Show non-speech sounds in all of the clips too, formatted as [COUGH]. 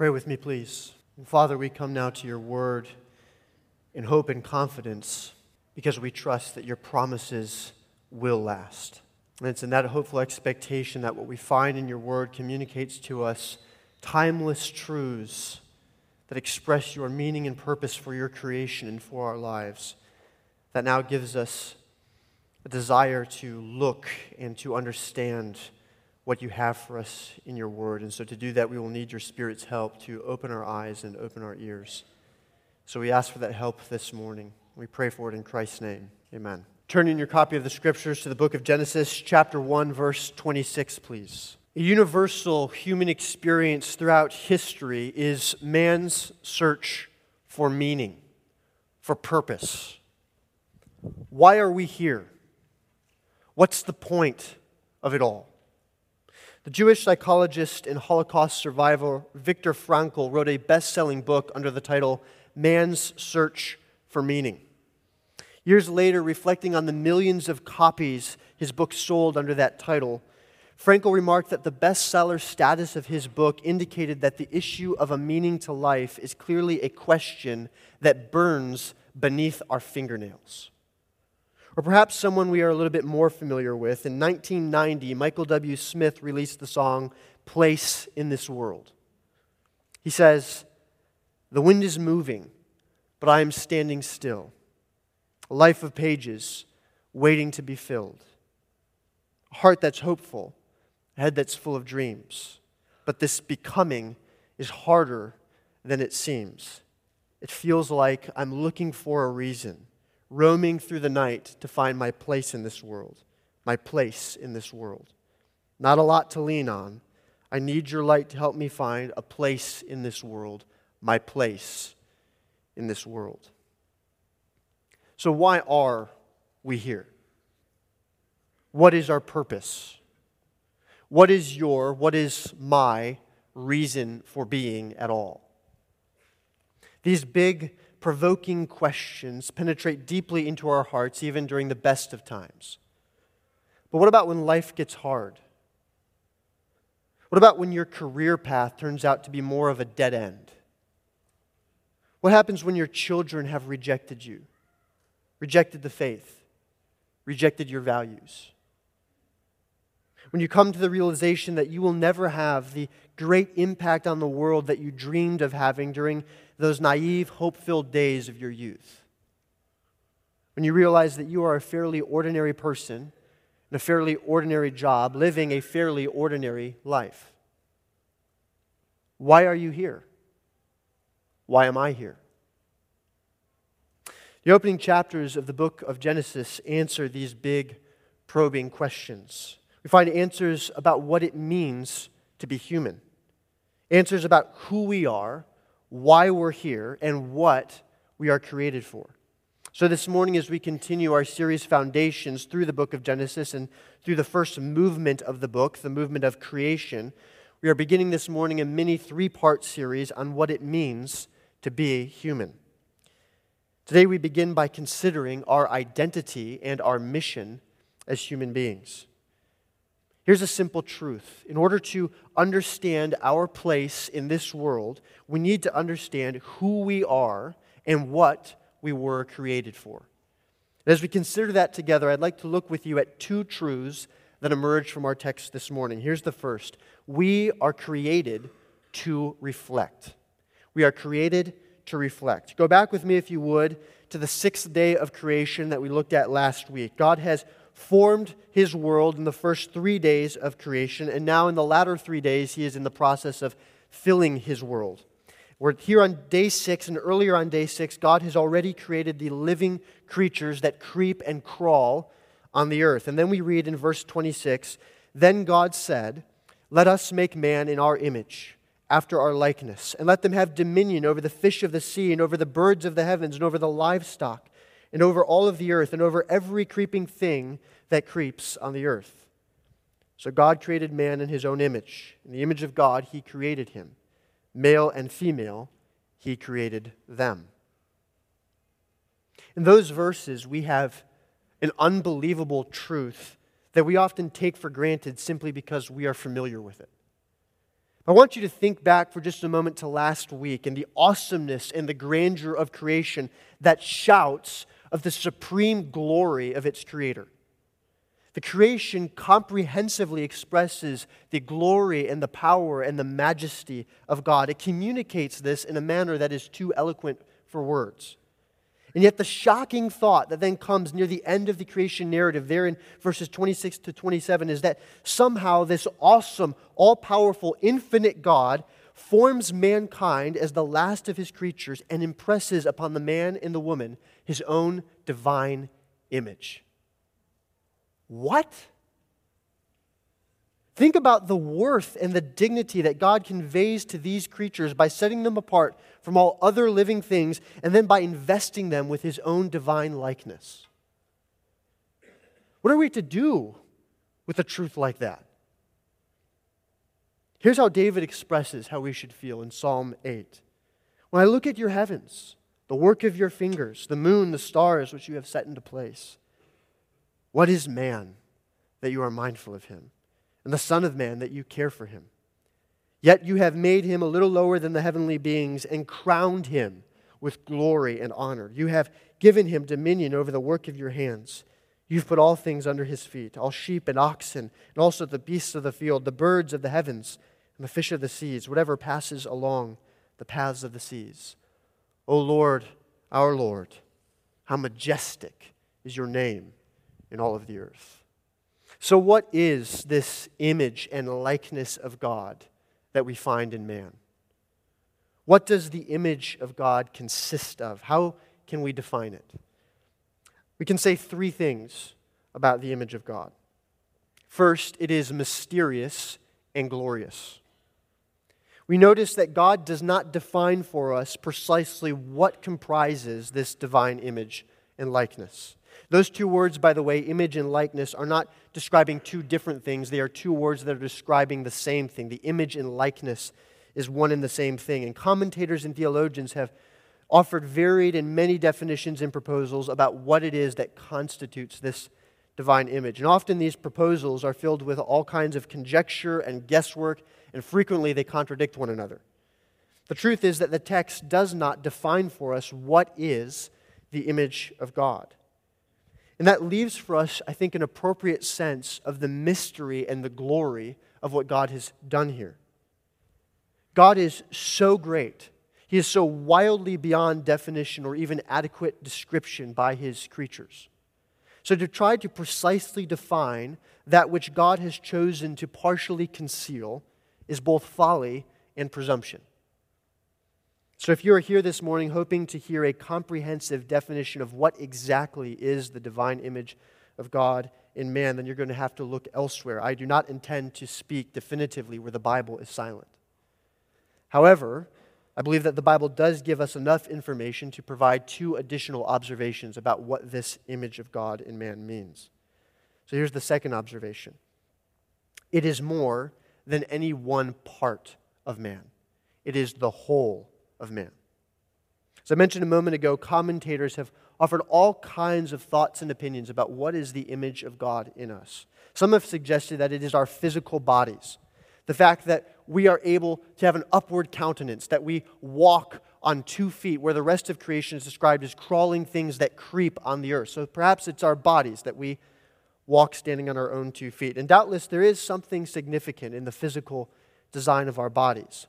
Pray with me, please. Father, we come now to your word in hope and confidence because we trust that your promises will last. And it's in that hopeful expectation that what we find in your word communicates to us timeless truths that express your meaning and purpose for your creation and for our lives that now gives us a desire to look and to understand what you have for us in your word. And so, to do that, we will need your Spirit's help to open our eyes and open our ears. So, we ask for that help this morning. We pray for it in Christ's name. Amen. Turn in your copy of the scriptures to the book of Genesis, chapter 1, verse 26, please. A universal human experience throughout history is man's search for meaning, for purpose. Why are we here? What's the point of it all? The Jewish psychologist and Holocaust survivor Viktor Frankl wrote a best selling book under the title Man's Search for Meaning. Years later, reflecting on the millions of copies his book sold under that title, Frankl remarked that the bestseller status of his book indicated that the issue of a meaning to life is clearly a question that burns beneath our fingernails. Or perhaps someone we are a little bit more familiar with. In 1990, Michael W. Smith released the song Place in This World. He says, The wind is moving, but I am standing still a life of pages waiting to be filled, a heart that's hopeful, a head that's full of dreams. But this becoming is harder than it seems. It feels like I'm looking for a reason, roaming through the night to find my place in this world, my place in this world. Not a lot to lean on. I need your light to help me find a place in this world, my place in this world. So, why are we here? What is our purpose? What is your, what is my reason for being at all? These big, provoking questions penetrate deeply into our hearts, even during the best of times. But what about when life gets hard? What about when your career path turns out to be more of a dead end? What happens when your children have rejected you? rejected the faith, rejected your values. When you come to the realization that you will never have the great impact on the world that you dreamed of having during those naive, hope filled days of your youth. When you realize that you are a fairly ordinary person in a fairly ordinary job, living a fairly ordinary life. Why are you here? Why am I here? The opening chapters of the book of Genesis answer these big, probing questions. We find answers about what it means to be human, answers about who we are, why we're here, and what we are created for. So, this morning, as we continue our series Foundations through the book of Genesis and through the first movement of the book, the movement of creation, we are beginning this morning a mini three part series on what it means to be human. Today, we begin by considering our identity and our mission as human beings. Here's a simple truth. In order to understand our place in this world, we need to understand who we are and what we were created for. as we consider that together, I'd like to look with you at two truths that emerge from our text this morning. Here's the first We are created to reflect. We are created to reflect. Go back with me, if you would, to the sixth day of creation that we looked at last week. God has formed his world in the first three days of creation, and now in the latter three days, he is in the process of filling his world. We're here on day six, and earlier on day six, God has already created the living creatures that creep and crawl on the earth. And then we read in verse 26 Then God said, Let us make man in our image after our likeness, and let them have dominion over the fish of the sea, and over the birds of the heavens, and over the livestock, and over all of the earth, and over every creeping thing that creeps on the earth. So God created man in his own image. In the image of God, he created him. Male and female, he created them. In those verses, we have an unbelievable truth that we often take for granted simply because we are familiar with it. I want you to think back for just a moment to last week and the awesomeness and the grandeur of creation that shouts of the supreme glory of its creator. The creation comprehensively expresses the glory and the power and the majesty of God. It communicates this in a manner that is too eloquent for words. And yet, the shocking thought that then comes near the end of the creation narrative, there in verses 26 to 27, is that somehow this awesome, all powerful, infinite God forms mankind as the last of his creatures and impresses upon the man and the woman his own divine image. What? Think about the worth and the dignity that God conveys to these creatures by setting them apart from all other living things and then by investing them with his own divine likeness. What are we to do with a truth like that? Here's how David expresses how we should feel in Psalm 8. When I look at your heavens, the work of your fingers, the moon, the stars which you have set into place, what is man that you are mindful of him? and the Son of Man that you care for him. Yet you have made him a little lower than the heavenly beings and crowned him with glory and honor. You have given him dominion over the work of your hands. You've put all things under his feet, all sheep and oxen, and also the beasts of the field, the birds of the heavens, and the fish of the seas, whatever passes along the paths of the seas. O Lord, our Lord, how majestic is your name in all of the earth. So, what is this image and likeness of God that we find in man? What does the image of God consist of? How can we define it? We can say three things about the image of God. First, it is mysterious and glorious. We notice that God does not define for us precisely what comprises this divine image and likeness. Those two words, by the way, image and likeness, are not describing two different things. They are two words that are describing the same thing. The image and likeness is one and the same thing. And commentators and theologians have offered varied and many definitions and proposals about what it is that constitutes this divine image. And often these proposals are filled with all kinds of conjecture and guesswork, and frequently they contradict one another. The truth is that the text does not define for us what is the image of God. And that leaves for us, I think, an appropriate sense of the mystery and the glory of what God has done here. God is so great. He is so wildly beyond definition or even adequate description by his creatures. So, to try to precisely define that which God has chosen to partially conceal is both folly and presumption. So, if you are here this morning hoping to hear a comprehensive definition of what exactly is the divine image of God in man, then you're going to have to look elsewhere. I do not intend to speak definitively where the Bible is silent. However, I believe that the Bible does give us enough information to provide two additional observations about what this image of God in man means. So here's the second observation it is more than any one part of man, it is the whole of man. As I mentioned a moment ago, commentators have offered all kinds of thoughts and opinions about what is the image of God in us. Some have suggested that it is our physical bodies, the fact that we are able to have an upward countenance, that we walk on two feet, where the rest of creation is described as crawling things that creep on the earth. So perhaps it's our bodies that we walk standing on our own two feet. And doubtless there is something significant in the physical design of our bodies.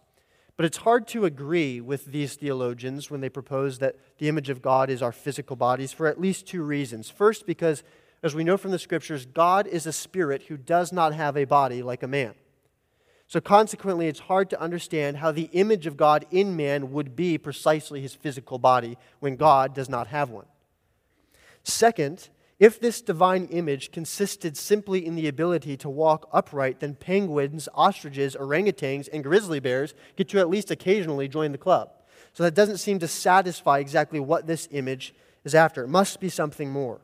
But it's hard to agree with these theologians when they propose that the image of God is our physical bodies for at least two reasons. First, because, as we know from the scriptures, God is a spirit who does not have a body like a man. So, consequently, it's hard to understand how the image of God in man would be precisely his physical body when God does not have one. Second, if this divine image consisted simply in the ability to walk upright, then penguins, ostriches, orangutans, and grizzly bears get to at least occasionally join the club. So that doesn't seem to satisfy exactly what this image is after. It must be something more.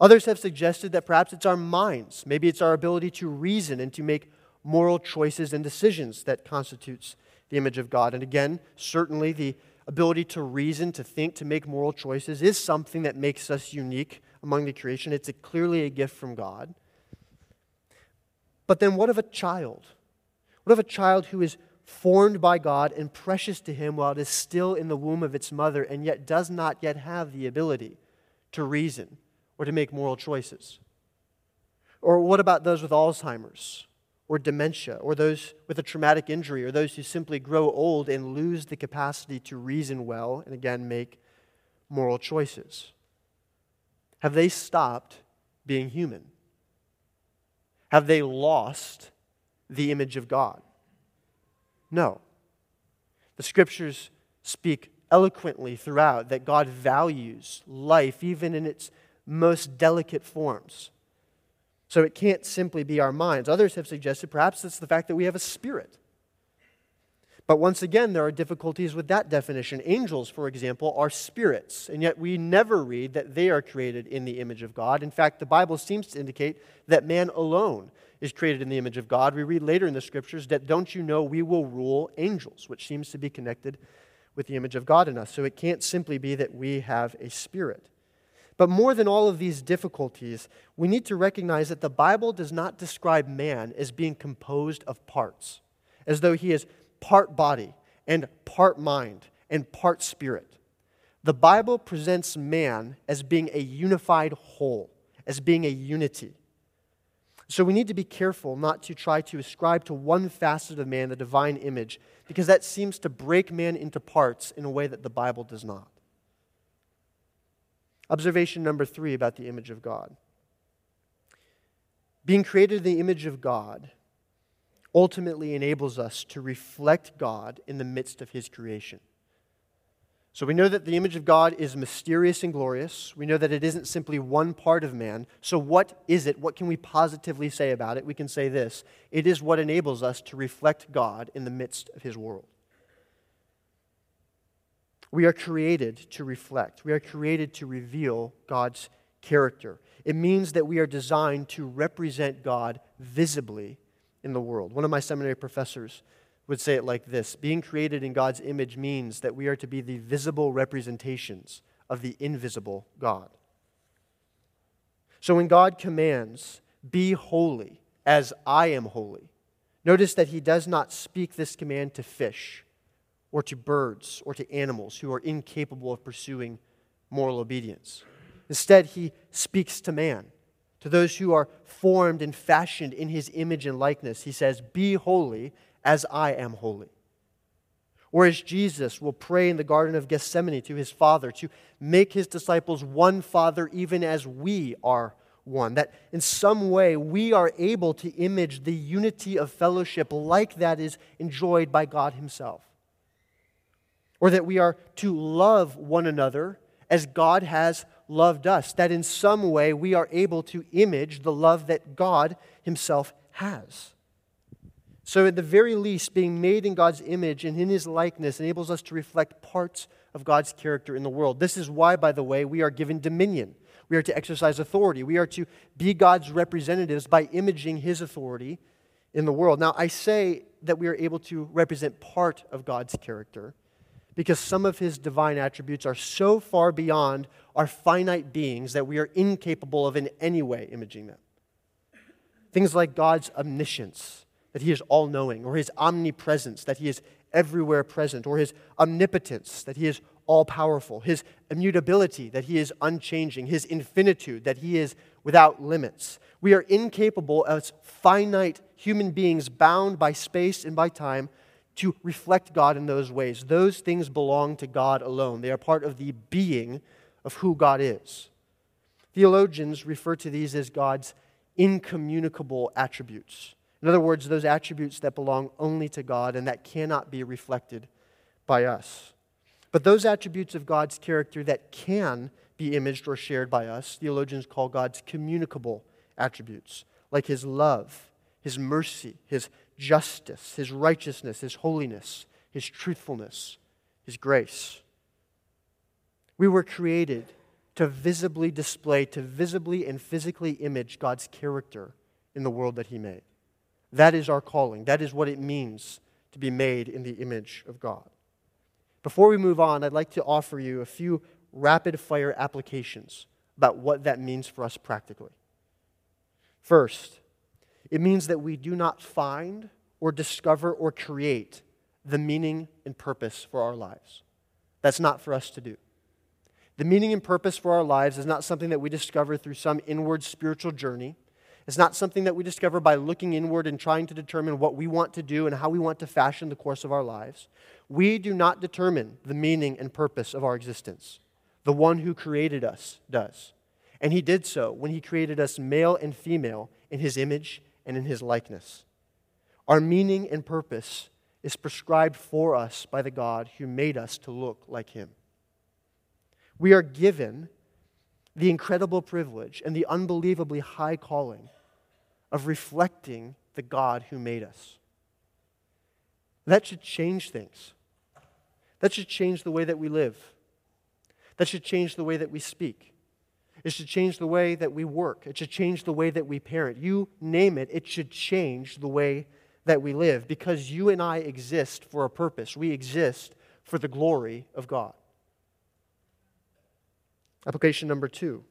Others have suggested that perhaps it's our minds. Maybe it's our ability to reason and to make moral choices and decisions that constitutes the image of God. And again, certainly the ability to reason, to think, to make moral choices is something that makes us unique among the creation. It's a, clearly a gift from God. But then what of a child? What of a child who is formed by God and precious to Him while it is still in the womb of its mother and yet does not yet have the ability to reason or to make moral choices? Or what about those with Alzheimer's or dementia or those with a traumatic injury or those who simply grow old and lose the capacity to reason well and again make moral choices? Have they stopped being human? Have they lost the image of God? No. The scriptures speak eloquently throughout that God values life even in its most delicate forms. So it can't simply be our minds. Others have suggested perhaps it's the fact that we have a spirit. But once again, there are difficulties with that definition. Angels, for example, are spirits, and yet we never read that they are created in the image of God. In fact, the Bible seems to indicate that man alone is created in the image of God. We read later in the scriptures that, don't you know, we will rule angels, which seems to be connected with the image of God in us. So it can't simply be that we have a spirit. But more than all of these difficulties, we need to recognize that the Bible does not describe man as being composed of parts, as though he is part body and part mind and part spirit. The Bible presents man as being a unified whole, as being a unity. So we need to be careful not to try to ascribe to one facet of man the divine image, because that seems to break man into parts in a way that the Bible does not. Observation number three about the image of God. Being created in the image of God ultimately enables us to reflect God in the midst of His creation. So we know that the image of God is mysterious and glorious. We know that it isn't simply one part of man. So, what is it? What can we positively say about it? We can say this it is what enables us to reflect God in the midst of His world. We are created to reflect, we are created to reveal God's character. It means that we are designed to represent God visibly in the world. One of my seminary professors would say it like this Being created in God's image means that we are to be the visible representations of the invisible God. So when God commands, Be holy as I am holy, notice that he does not speak this command to fish or to birds or to animals who are incapable of pursuing moral obedience. Instead, he speaks to man, to those who are formed and fashioned in his image and likeness. He says, Be holy as I am holy. Or as Jesus will pray in the Garden of Gethsemane to his Father to make his disciples one Father, even as we are one. That in some way we are able to image the unity of fellowship like that is enjoyed by God himself. Or that we are to love one another as God has loved us. That in some way we are able to image the love that God himself has. So, at the very least, being made in God's image and in his likeness enables us to reflect parts of God's character in the world. This is why, by the way, we are given dominion. We are to exercise authority. We are to be God's representatives by imaging his authority in the world. Now, I say that we are able to represent part of God's character because some of his divine attributes are so far beyond our finite beings that we are incapable of in any way imaging them. Things like God's omniscience that he is all knowing, or his omnipresence, that he is everywhere present, or his omnipotence, that he is all powerful, his immutability, that he is unchanging, his infinitude, that he is without limits. We are incapable as finite human beings bound by space and by time to reflect God in those ways. Those things belong to God alone, they are part of the being of who God is. Theologians refer to these as God's incommunicable attributes. In other words, those attributes that belong only to God and that cannot be reflected by us. But those attributes of God's character that can be imaged or shared by us, theologians call God's communicable attributes, like his love, his mercy, his justice, his righteousness, his holiness, his truthfulness, his grace. We were created to visibly display, to visibly and physically image God's character in the world that he made. That is our calling. That is what it means to be made in the image of God. Before we move on, I'd like to offer you a few rapid fire applications about what that means for us practically. First, it means that we do not find or discover or create the meaning and purpose for our lives. That's not for us to do. The meaning and purpose for our lives is not something that we discover through some inward spiritual journey. It's not something that we discover by looking inward and trying to determine what we want to do and how we want to fashion the course of our lives. We do not determine the meaning and purpose of our existence. The one who created us does. And he did so when he created us male and female in his image and in his likeness. Our meaning and purpose is prescribed for us by the God who made us to look like him. We are given the incredible privilege and the unbelievably high calling of reflecting the God who made us. That should change things. That should change the way that we live. That should change the way that we speak. It should change the way that we work. It should change the way that we parent. You name it, it should change the way that we live because you and I exist for a purpose. We exist for the glory of God. Application number two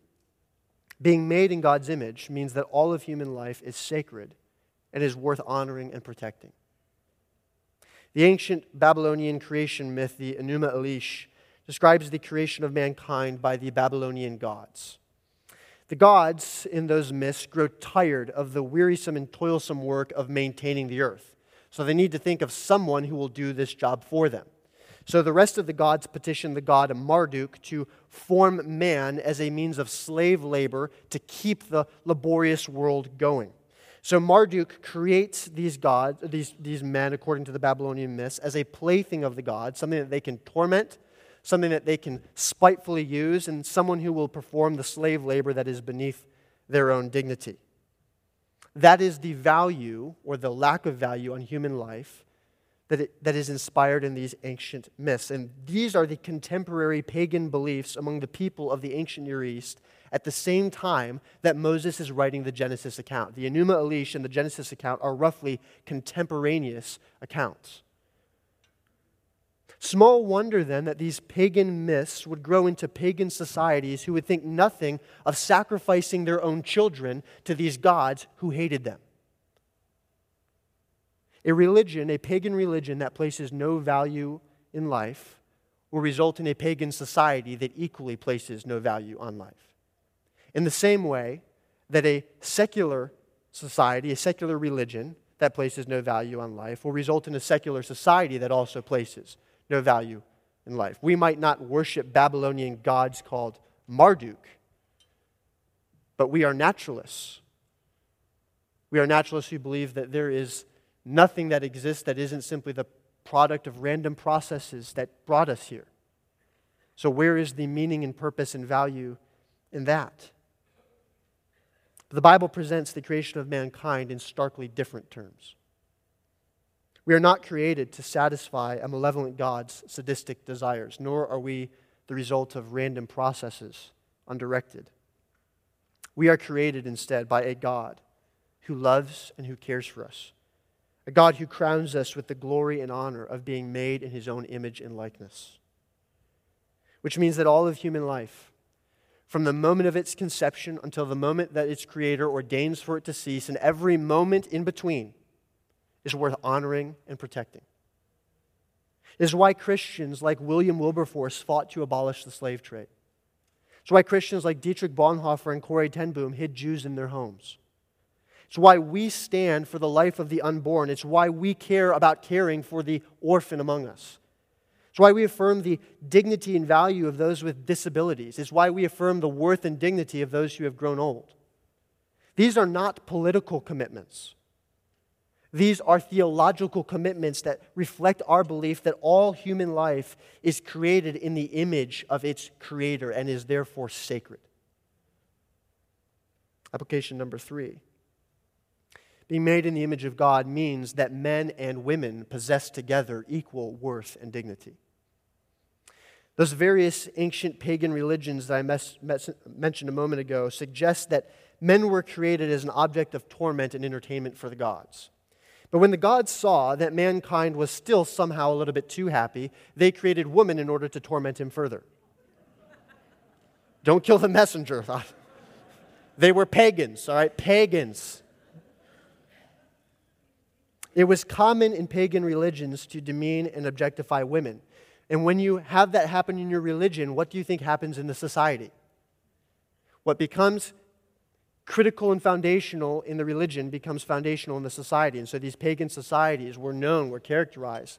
being made in God's image means that all of human life is sacred and is worth honoring and protecting. The ancient Babylonian creation myth, the Enuma Elish, describes the creation of mankind by the Babylonian gods. The gods in those myths grow tired of the wearisome and toilsome work of maintaining the earth. So they need to think of someone who will do this job for them. So the rest of the gods petition the god Marduk to form man as a means of slave labor to keep the laborious world going. So Marduk creates these gods, these, these men, according to the Babylonian myths, as a plaything of the gods, something that they can torment, something that they can spitefully use, and someone who will perform the slave labor that is beneath their own dignity. That is the value or the lack of value on human life that, it, that is inspired in these ancient myths. And these are the contemporary pagan beliefs among the people of the ancient Near East at the same time that Moses is writing the Genesis account. The Enuma Elish and the Genesis account are roughly contemporaneous accounts. Small wonder then that these pagan myths would grow into pagan societies who would think nothing of sacrificing their own children to these gods who hated them. A religion, a pagan religion that places no value in life, will result in a pagan society that equally places no value on life. In the same way that a secular society, a secular religion that places no value on life, will result in a secular society that also places no value in life. We might not worship Babylonian gods called Marduk, but we are naturalists. We are naturalists who believe that there is nothing that exists that isn't simply the product of random processes that brought us here. So, where is the meaning and purpose and value in that? The Bible presents the creation of mankind in starkly different terms. We are not created to satisfy a malevolent God's sadistic desires, nor are we the result of random processes undirected. We are created instead by a God who loves and who cares for us a God who crowns us with the glory and honor of being made in his own image and likeness. Which means that all of human life, from the moment of its conception until the moment that its creator ordains for it to cease, and every moment in between, is worth honoring and protecting. It is why Christians like William Wilberforce fought to abolish the slave trade. It's why Christians like Dietrich Bonhoeffer and Corrie ten Boom hid Jews in their homes. It's why we stand for the life of the unborn. It's why we care about caring for the orphan among us. It's why we affirm the dignity and value of those with disabilities. It's why we affirm the worth and dignity of those who have grown old. These are not political commitments. These are theological commitments that reflect our belief that all human life is created in the image of its creator and is therefore sacred. Application number three being made in the image of God means that men and women possess together equal worth and dignity. Those various ancient pagan religions that I mes- mes- mentioned a moment ago suggest that men were created as an object of torment and entertainment for the gods. But when the gods saw that mankind was still somehow a little bit too happy, they created woman in order to torment him further. Don't kill the messenger. [LAUGHS] Thought. They were pagans, all right? Pagans. It was common in pagan religions to demean and objectify women. And when you have that happen in your religion, what do you think happens in the society? What becomes critical and foundational in the religion becomes foundational in the society. And so these pagan societies were known, were characterized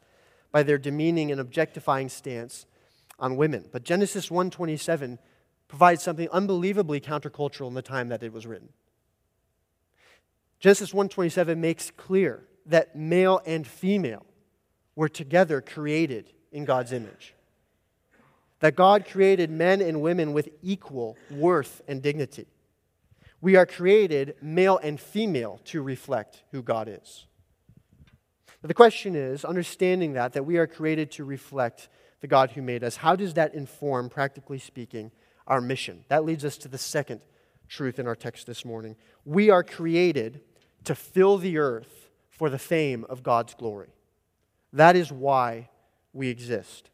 by their demeaning and objectifying stance on women. But Genesis 1:27 provides something unbelievably countercultural in the time that it was written. Genesis 1:27 makes clear that male and female were together created in God's image. That God created men and women with equal worth and dignity. We are created male and female to reflect who God is. But the question is, understanding that, that we are created to reflect the God who made us, how does that inform, practically speaking, our mission? That leads us to the second truth in our text this morning. We are created to fill the earth for the fame of God's glory. That is why we exist.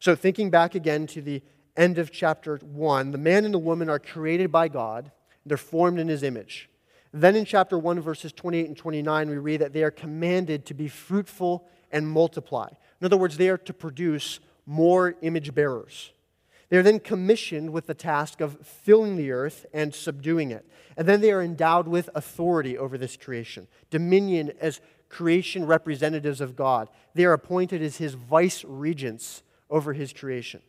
So, thinking back again to the end of chapter 1, the man and the woman are created by God, they're formed in his image. Then in chapter 1, verses 28 and 29, we read that they are commanded to be fruitful and multiply. In other words, they are to produce more image bearers. They are then commissioned with the task of filling the earth and subduing it. And then they are endowed with authority over this creation, dominion as creation representatives of God. They are appointed as his vice regents over his creation.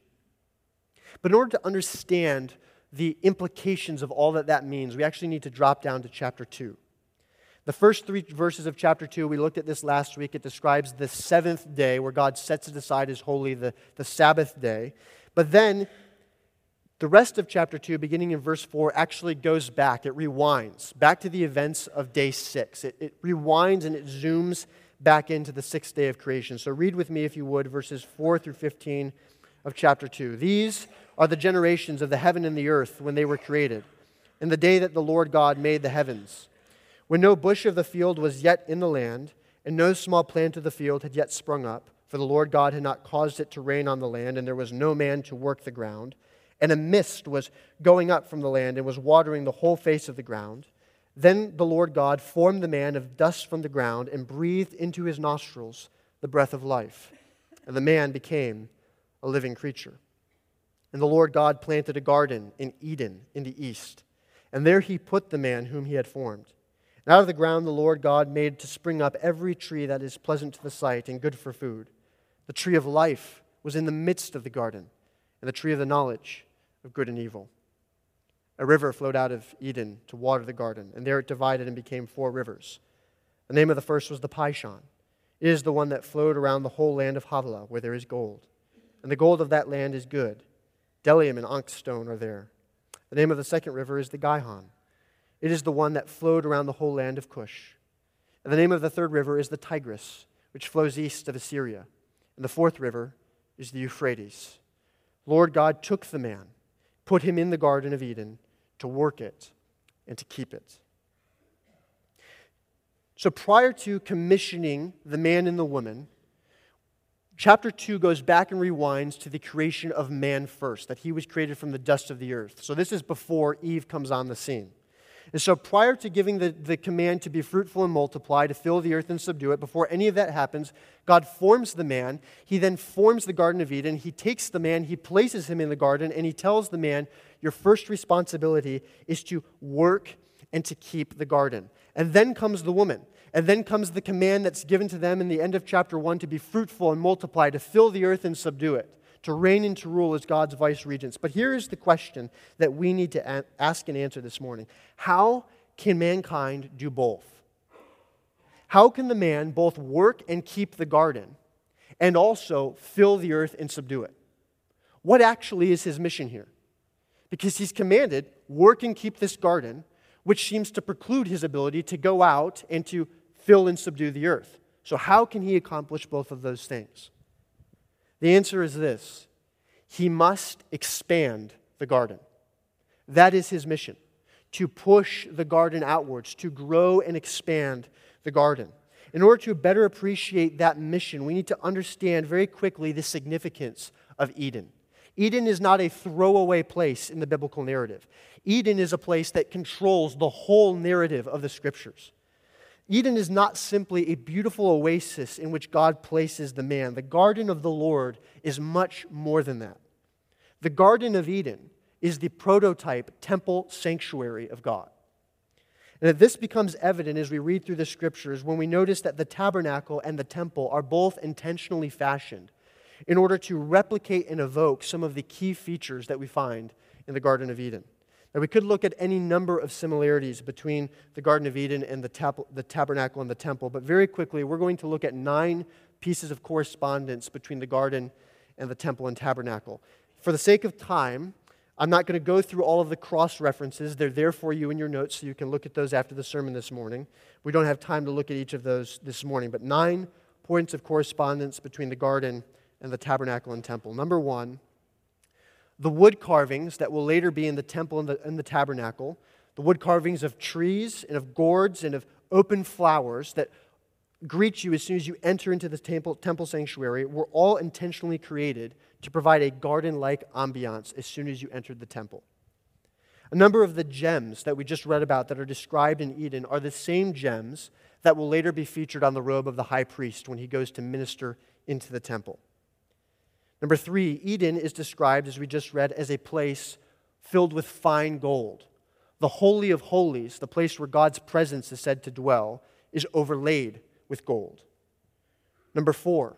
But in order to understand the implications of all that that means, we actually need to drop down to chapter 2. The first three verses of chapter 2, we looked at this last week. It describes the seventh day where God sets it aside as holy, the, the Sabbath day. But then the rest of chapter 2, beginning in verse 4, actually goes back. It rewinds back to the events of day 6. It, it rewinds and it zooms back into the sixth day of creation. So read with me, if you would, verses 4 through 15 of chapter 2. These are the generations of the heaven and the earth when they were created, in the day that the Lord God made the heavens when no bush of the field was yet in the land, and no small plant of the field had yet sprung up, for the Lord God had not caused it to rain on the land, and there was no man to work the ground, and a mist was going up from the land and was watering the whole face of the ground. Then the Lord God formed the man of dust from the ground and breathed into his nostrils the breath of life, and the man became a living creature. And the Lord God planted a garden in Eden in the east, and there he put the man whom he had formed. And out of the ground the Lord God made to spring up every tree that is pleasant to the sight and good for food. The tree of life was in the midst of the garden, and the tree of the knowledge of good and evil. A river flowed out of Eden to water the garden, and there it divided and became four rivers. The name of the first was the Pishon. It is the one that flowed around the whole land of Havilah, where there is gold. And the gold of that land is good. Bdellium and onyx stone are there. The name of the second river is the Gihon. It is the one that flowed around the whole land of Cush. And the name of the third river is the Tigris, which flows east of Assyria. And the fourth river is the Euphrates. Lord God took the man, put him in the Garden of Eden to work it and to keep it. So prior to commissioning the man and the woman, chapter 2 goes back and rewinds to the creation of man first, that he was created from the dust of the earth. So this is before Eve comes on the scene. And so, prior to giving the, the command to be fruitful and multiply, to fill the earth and subdue it, before any of that happens, God forms the man. He then forms the Garden of Eden. He takes the man, he places him in the garden, and he tells the man, Your first responsibility is to work and to keep the garden. And then comes the woman. And then comes the command that's given to them in the end of chapter 1 to be fruitful and multiply, to fill the earth and subdue it to reign and to rule as God's vice regents. But here is the question that we need to ask and answer this morning How can mankind do both? How can the man both work and keep the garden and also fill the earth and subdue it? What actually is his mission here? Because he's commanded, work and keep this garden, which seems to preclude his ability to go out and to fill and subdue the earth. So, how can he accomplish both of those things? The answer is this He must expand the garden. That is his mission to push the garden outwards, to grow and expand the garden. In order to better appreciate that mission, we need to understand very quickly the significance of Eden. Eden is not a throwaway place in the biblical narrative. Eden is a place that controls the whole narrative of the scriptures. Eden is not simply a beautiful oasis in which God places the man. The garden of the Lord is much more than that. The Garden of Eden is the prototype temple sanctuary of God. And that this becomes evident as we read through the scriptures when we notice that the tabernacle and the temple are both intentionally fashioned in order to replicate and evoke some of the key features that we find in the Garden of Eden. Now, we could look at any number of similarities between the Garden of Eden and the, tab- the tabernacle and the temple, but very quickly, we're going to look at nine pieces of correspondence between the garden and the temple and tabernacle. For the sake of time, I'm not going to go through all of the cross references. They're there for you in your notes, so you can look at those after the sermon this morning. We don't have time to look at each of those this morning, but nine points of correspondence between the garden and the tabernacle and temple. Number one, the wood carvings that will later be in the temple and the, and the tabernacle, the wood carvings of trees and of gourds and of open flowers that greet you as soon as you enter into the temple, temple sanctuary were all intentionally created to provide a garden like ambiance as soon as you entered the temple. A number of the gems that we just read about that are described in Eden are the same gems that will later be featured on the robe of the high priest when he goes to minister into the temple. Number three, Eden is described, as we just read, as a place filled with fine gold. The Holy of Holies, the place where God's presence is said to dwell, is overlaid with gold. Number four,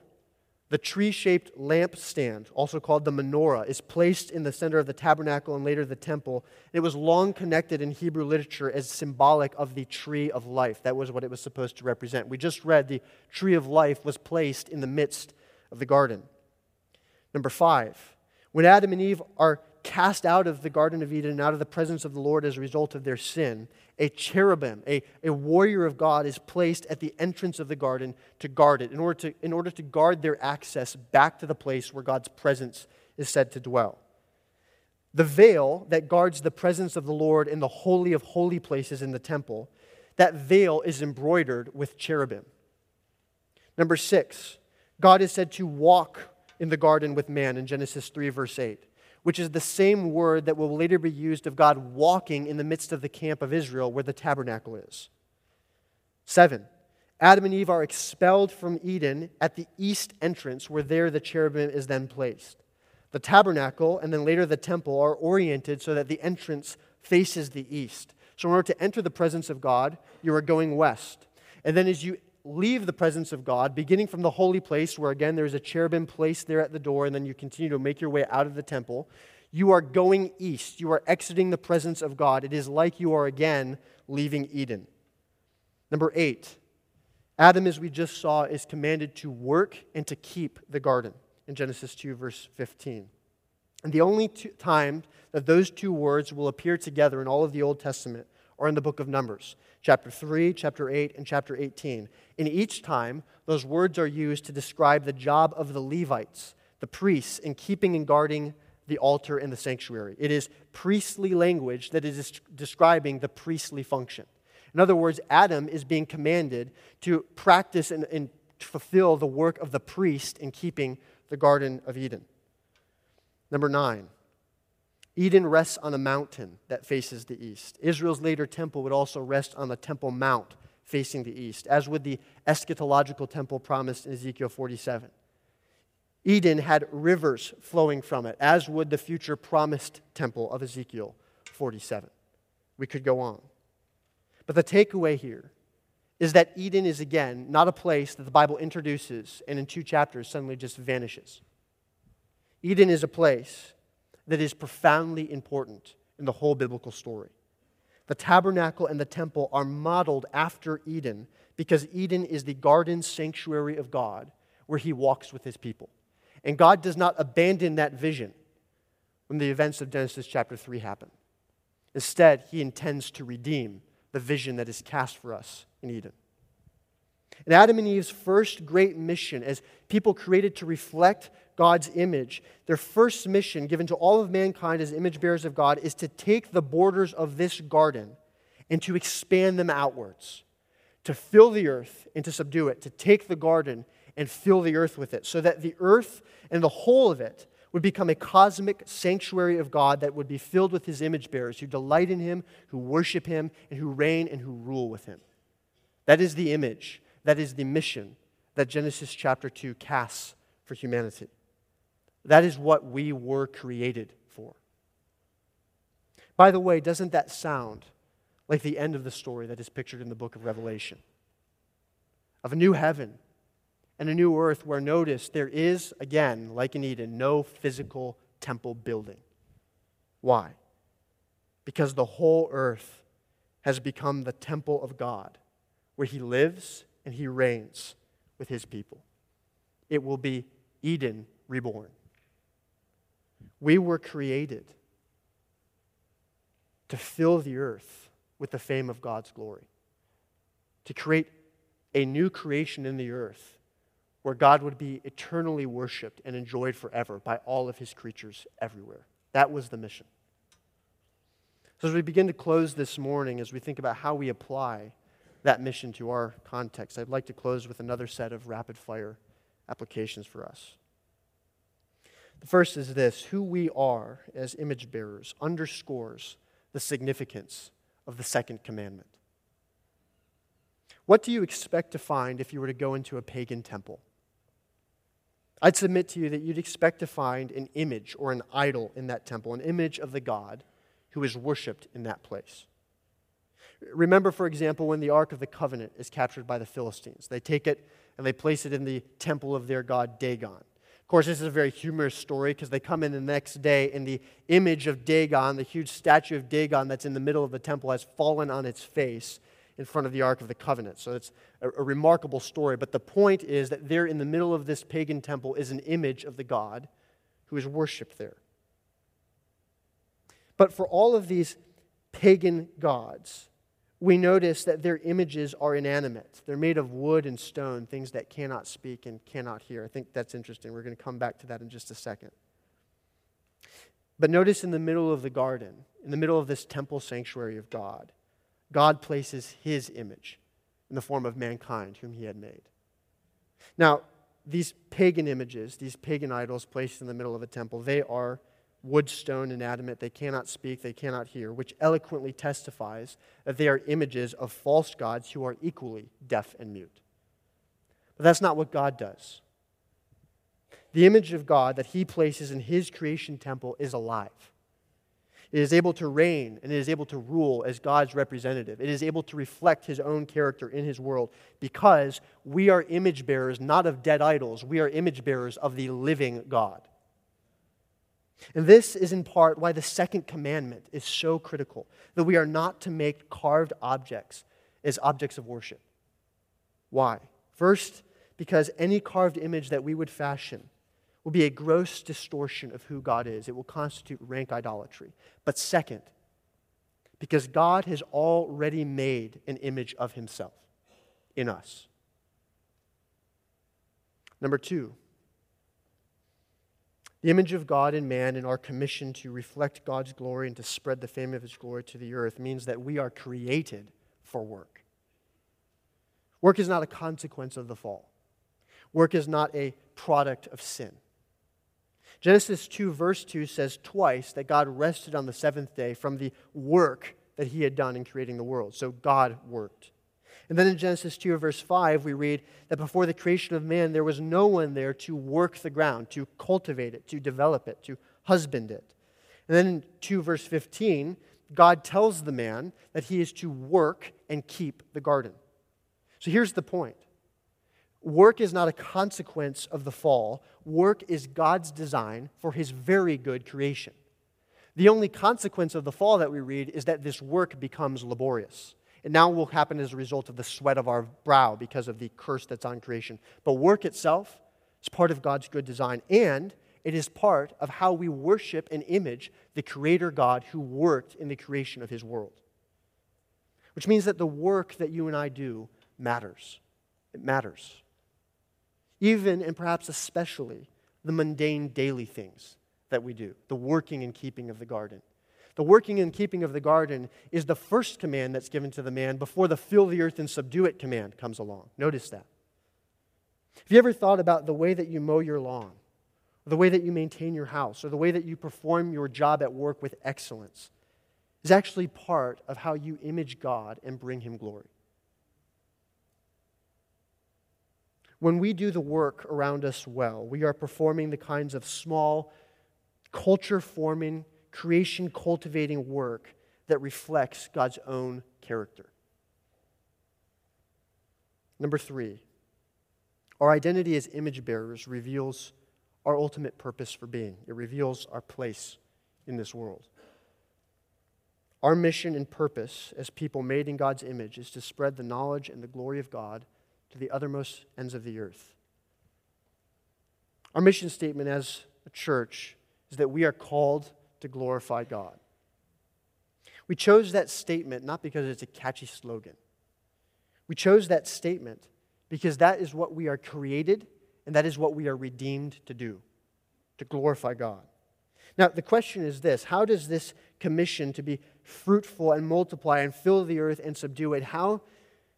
the tree shaped lampstand, also called the menorah, is placed in the center of the tabernacle and later the temple. It was long connected in Hebrew literature as symbolic of the tree of life. That was what it was supposed to represent. We just read the tree of life was placed in the midst of the garden. Number five, when Adam and Eve are cast out of the Garden of Eden and out of the presence of the Lord as a result of their sin, a cherubim, a, a warrior of God, is placed at the entrance of the garden to guard it, in order to, in order to guard their access back to the place where God's presence is said to dwell. The veil that guards the presence of the Lord in the holy of holy places in the temple, that veil is embroidered with cherubim. Number six, God is said to walk in the garden with man in Genesis 3, verse 8 which is the same word that will later be used of God walking in the midst of the camp of Israel where the tabernacle is. Seven, Adam and Eve are expelled from Eden at the east entrance, where there the cherubim is then placed. The tabernacle and then later the temple are oriented so that the entrance faces the east. So, in order to enter the presence of God, you are going west. And then as you leave the presence of God, beginning from the holy place, where again there is a cherubim placed there at the door, and then you continue to make your way out of the temple. You are going east. You are exiting the presence of God. It is like you are again leaving Eden. Number eight, Adam, as we just saw, is commanded to work and to keep the garden in Genesis 2, verse 15. And the only time that those two words will appear together in all of the Old Testament are in the book of Numbers, chapter 3, chapter 8, and chapter 18. In each time, those words are used to describe the job of the Levites, the priests, in keeping and guarding the altar and the sanctuary. It is priestly language that is describing the priestly function. In other words, Adam is being commanded to practice and, and fulfill the work of the priest in keeping the Garden of Eden. Number nine, Eden rests on a mountain that faces the east. Israel's later temple would also rest on the Temple Mount facing the east, as would the eschatological temple promised in Ezekiel 47. Eden had rivers flowing from it, as would the future promised temple of Ezekiel 47. We could go on. But the takeaway here is that Eden is, again, not a place that the Bible introduces and in two chapters suddenly just vanishes. Eden is a place that is profoundly important in the whole biblical story. The tabernacle and the temple are modeled after Eden because Eden is the garden sanctuary of God where he walks with his people. And God does not abandon that vision when the events of Genesis chapter 3 happen. Instead, he intends to redeem the vision that is cast for us in Eden. And Adam and Eve's first great mission as people created to reflect God's image, their first mission given to all of mankind as image bearers of God is to take the borders of this garden and to expand them outwards, to fill the earth and to subdue it, to take the garden and fill the earth with it, so that the earth and the whole of it would become a cosmic sanctuary of God that would be filled with his image bearers who delight in him, who worship him, and who reign and who rule with him. That is the image, that is the mission that Genesis chapter 2 casts for humanity. That is what we were created for. By the way, doesn't that sound like the end of the story that is pictured in the book of Revelation? Of a new heaven and a new earth where, notice, there is, again, like in Eden, no physical temple building. Why? Because the whole earth has become the temple of God, where He lives and He reigns with His people. It will be Eden reborn. We were created to fill the earth with the fame of God's glory, to create a new creation in the earth where God would be eternally worshiped and enjoyed forever by all of his creatures everywhere. That was the mission. So, as we begin to close this morning, as we think about how we apply that mission to our context, I'd like to close with another set of rapid fire applications for us. The first is this who we are as image bearers underscores the significance of the second commandment. What do you expect to find if you were to go into a pagan temple? I'd submit to you that you'd expect to find an image or an idol in that temple, an image of the God who is worshiped in that place. Remember, for example, when the Ark of the Covenant is captured by the Philistines. They take it and they place it in the temple of their god Dagon. Of course, this is a very humorous story because they come in the next day and the image of Dagon, the huge statue of Dagon that's in the middle of the temple, has fallen on its face in front of the Ark of the Covenant. So it's a, a, remarkable story. But the point is that there in the middle of this pagan temple is an image of the God who is worshiped there. But for all of these pagan gods, we notice that their images are inanimate. They're made of wood and stone, things that cannot speak and cannot hear. I think that's interesting. We're going to come back to that in just a second. But notice in the middle of the garden, in the middle of this temple sanctuary of God, God places his image in the form of mankind, whom he had made. Now, these pagan images, these pagan idols placed in the middle of a temple, they are wood, stone, and adamant. They cannot speak, they cannot hear, which eloquently testifies that they are images of false gods who are equally deaf and mute. But that's not what God does. The image of God that he places in his creation temple is alive. It is able to reign and it is able to rule as God's representative. It is able to reflect his own character in his world because we are image bearers not of dead idols, we are image bearers of the living God. And this is in part why the second commandment is so critical that we are not to make carved objects as objects of worship. Why? First, because any carved image that we would fashion will be a gross distortion of who God is. It will constitute rank idolatry. But second, because God has already made an image of himself in us. Number two, the image of God in man and our commission to reflect God's glory and to spread the fame of his glory to the earth means that we are created for work. Work is not a consequence of the fall, work is not a product of sin. Genesis 2, verse 2 says twice that God rested on the seventh day from the work that he had done in creating the world. So God worked. And then in Genesis 2, verse 5, we read that before the creation of man, there was no one there to work the ground, to cultivate it, to develop it, to husband it. And then in 2, verse 15, God tells the man that he is to work and keep the garden. So here's the point work is not a consequence of the fall, work is God's design for his very good creation. The only consequence of the fall that we read is that this work becomes laborious. It now will happen as a result of the sweat of our brow because of the curse that's on creation. But work itself is part of God's good design, and it is part of how we worship and image the Creator God who worked in the creation of His world. Which means that the work that you and I do matters. It matters. Even and perhaps especially the mundane daily things that we do, the working and keeping of the garden the working and keeping of the garden is the first command that's given to the man before the fill the earth and subdue it command comes along. Notice that. Have you ever thought about the way that you mow your lawn, or the way that you maintain your house, or the way that you perform your job at work with excellence? Is actually part of how you image God and bring Him glory. When we do the work around us well, we are performing the kinds of small, culture forming, creation cultivating work that reflects God's own character. Number three, our identity as image bearers reveals our ultimate purpose for being, it reveals our place in this world. Our mission and purpose as people made in God's image is to spread the knowledge and the glory of God to the uttermost ends of the earth. Our mission statement as a church is that we are called to glorify God. We chose that statement not because it's a catchy slogan. We chose that statement because that is what we are created and that is what we are redeemed to do to glorify God. Now, the question is this How does this commission to be fruitful and multiply and fill the earth and subdue it, how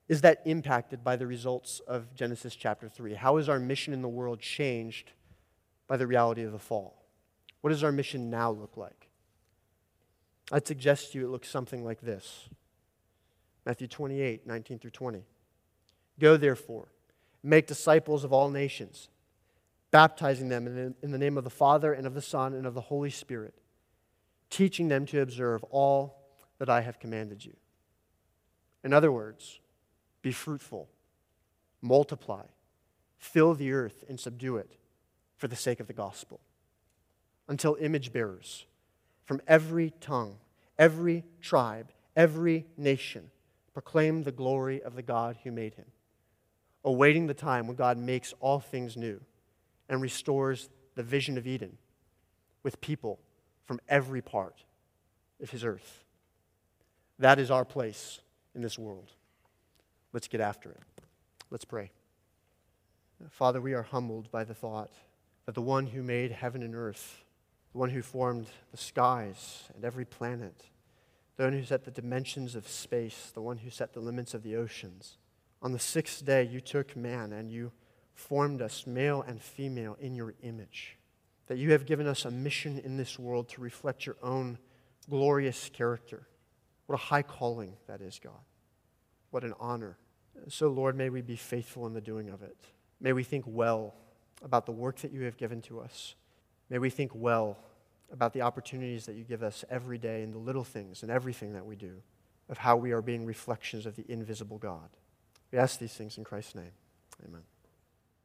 is that impacted by the results of Genesis chapter 3? How is our mission in the world changed by the reality of the fall? What does our mission now look like? I'd suggest to you it looks something like this Matthew 28, 19 through 20. Go therefore, make disciples of all nations, baptizing them in the, in the name of the Father and of the Son and of the Holy Spirit, teaching them to observe all that I have commanded you. In other words, be fruitful, multiply, fill the earth, and subdue it for the sake of the gospel. Until image bearers from every tongue, every tribe, every nation proclaim the glory of the God who made him, awaiting the time when God makes all things new and restores the vision of Eden with people from every part of his earth. That is our place in this world. Let's get after it. Let's pray. Father, we are humbled by the thought that the one who made heaven and earth, the one who formed the skies and every planet, the one who set the dimensions of space, the one who set the limits of the oceans, on the sixth day you took man and you formed us, male and female, in your image. That you have given us a mission in this world to reflect your own glorious character. What a high calling that is, God. What an honor. So, Lord, may we be faithful in the doing of it. May we think well about the work that you have given to us. May we think well about the opportunities that you give us every day in the little things and everything that we do, of how we are being reflections of the invisible God. We ask these things in Christ's name. Amen.